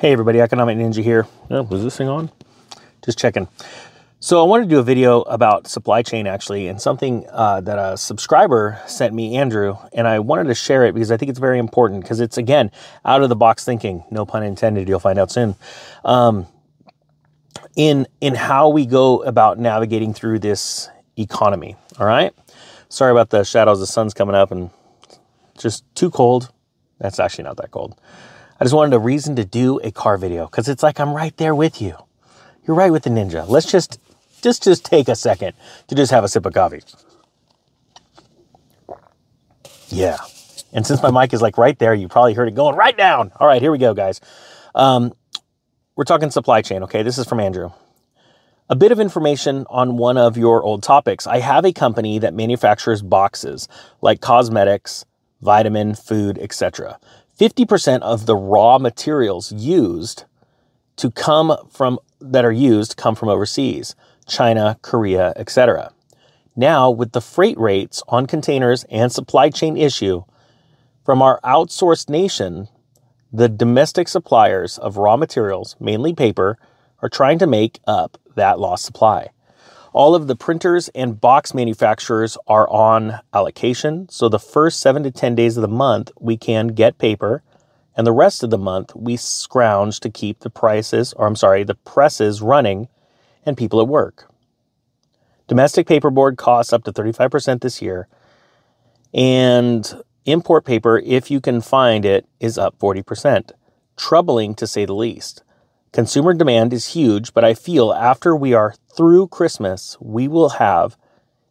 Hey everybody, Economic Ninja here. Oh, was this thing on? Just checking. So I wanted to do a video about supply chain actually, and something uh, that a subscriber sent me, Andrew, and I wanted to share it because I think it's very important because it's again out of the box thinking. No pun intended. You'll find out soon. Um, in in how we go about navigating through this economy. All right. Sorry about the shadows. The sun's coming up and just too cold. That's actually not that cold. I just wanted a reason to do a car video because it's like I'm right there with you. You're right with the Ninja. Let's just just just take a second to just have a sip of coffee. Yeah. And since my mic is like right there, you probably heard it going right down. All right, here we go, guys. Um, we're talking supply chain, okay? This is from Andrew. A bit of information on one of your old topics. I have a company that manufactures boxes like cosmetics, vitamin, food, etc. 50% of the raw materials used to come from that are used come from overseas, China, Korea, etc. Now, with the freight rates on containers and supply chain issue from our outsourced nation, the domestic suppliers of raw materials, mainly paper, are trying to make up that lost supply. All of the printers and box manufacturers are on allocation. So the first seven to 10 days of the month, we can get paper. And the rest of the month, we scrounge to keep the prices, or I'm sorry, the presses running and people at work. Domestic paperboard costs up to 35% this year. And import paper, if you can find it, is up 40%. Troubling to say the least. Consumer demand is huge, but I feel after we are through Christmas, we will have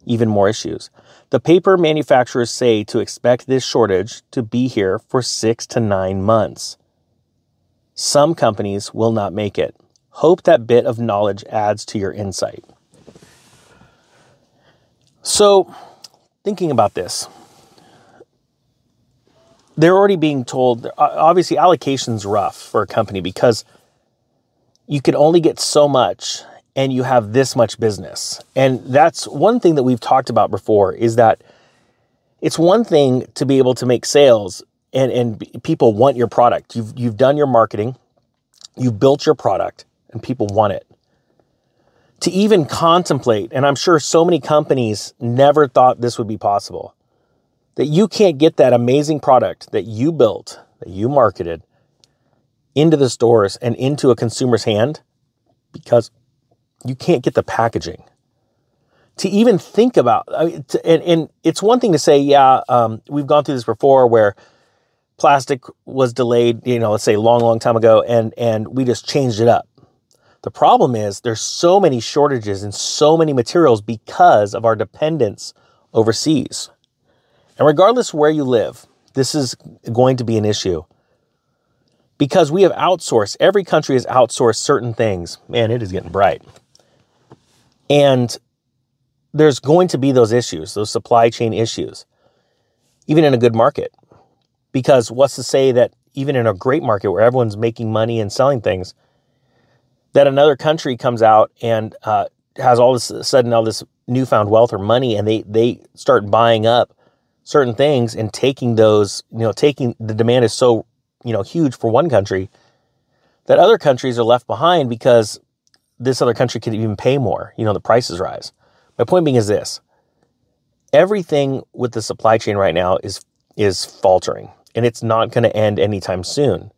even more issues. The paper manufacturers say to expect this shortage to be here for six to nine months. Some companies will not make it. Hope that bit of knowledge adds to your insight. So, thinking about this, they're already being told, obviously, allocation's rough for a company because you can only get so much and you have this much business. And that's one thing that we've talked about before is that it's one thing to be able to make sales and, and people want your product. You've, you've done your marketing, you've built your product, and people want it. To even contemplate, and I'm sure so many companies never thought this would be possible, that you can't get that amazing product that you built, that you marketed, into the stores and into a consumer's hand because you can't get the packaging. To even think about, I mean, to, and, and, it's one thing to say, yeah, um, we've gone through this before where plastic was delayed, you know, let's say a long, long time ago, and and we just changed it up. The problem is there's so many shortages in so many materials because of our dependence overseas. And regardless where you live, this is going to be an issue because we have outsourced, every country has outsourced certain things. Man, it is getting bright. And there's going to be those issues, those supply chain issues, even in a good market. Because what's to say that even in a great market where everyone's making money and selling things, that another country comes out and uh, has all this sudden all this newfound wealth or money, and they they start buying up certain things and taking those, you know, taking the demand is so you know, huge for one country, that other countries are left behind because this other country could even pay more. You know, the prices rise. My point being is this everything with the supply chain right now is is faltering and it's not going to end anytime soon.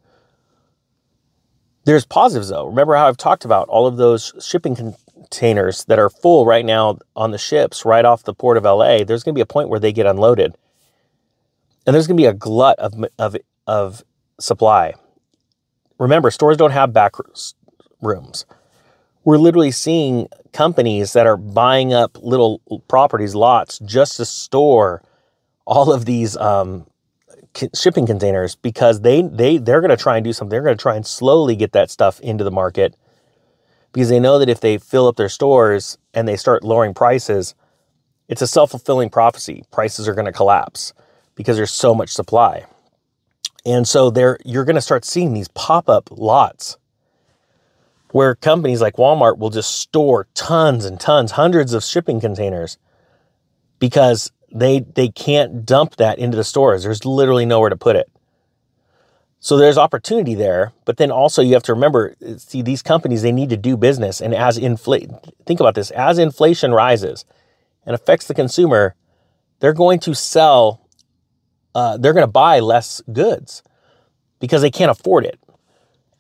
There's positives though. Remember how I've talked about all of those shipping containers that are full right now on the ships right off the port of LA. There's going to be a point where they get unloaded. And there's going to be a glut of of of supply. Remember, stores don't have back rooms. We're literally seeing companies that are buying up little properties, lots, just to store all of these um, shipping containers because they they they're going to try and do something. They're going to try and slowly get that stuff into the market because they know that if they fill up their stores and they start lowering prices, it's a self fulfilling prophecy. Prices are going to collapse because there's so much supply. And so there you're going to start seeing these pop-up lots where companies like Walmart will just store tons and tons, hundreds of shipping containers because they they can't dump that into the stores. There's literally nowhere to put it. So there's opportunity there, but then also you have to remember, see these companies they need to do business, and as inflate, think about this: as inflation rises and affects the consumer, they're going to sell, uh, they're going to buy less goods because they can't afford it,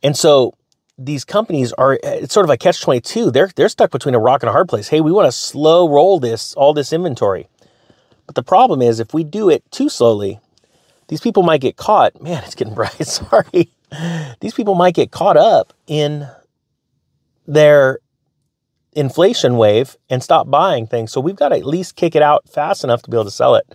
and so these companies are eh, it's sort of a catch twenty two. They're they're stuck between a rock and a hard place. Hey, we want to slow roll this all this inventory, but the problem is if we do it too slowly these people might get caught. Man, it's getting bright. Sorry. These people might get caught up in their inflation wave and stop buying things. So we've got to at least kick it out fast enough to be able to sell it.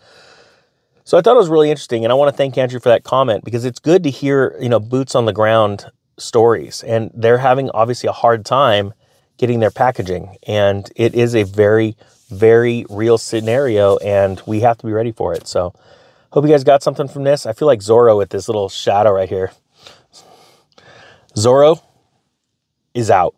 So I thought it was really interesting, and I want to thank Andrew for that comment because it's good to hear you know boots on the ground stories, and they're having obviously a hard time getting their packaging, and it is a very very real scenario, and we have to be ready for it. So Hope you guys got something from this. I feel like Zorro with this little shadow right here. Zorro is out.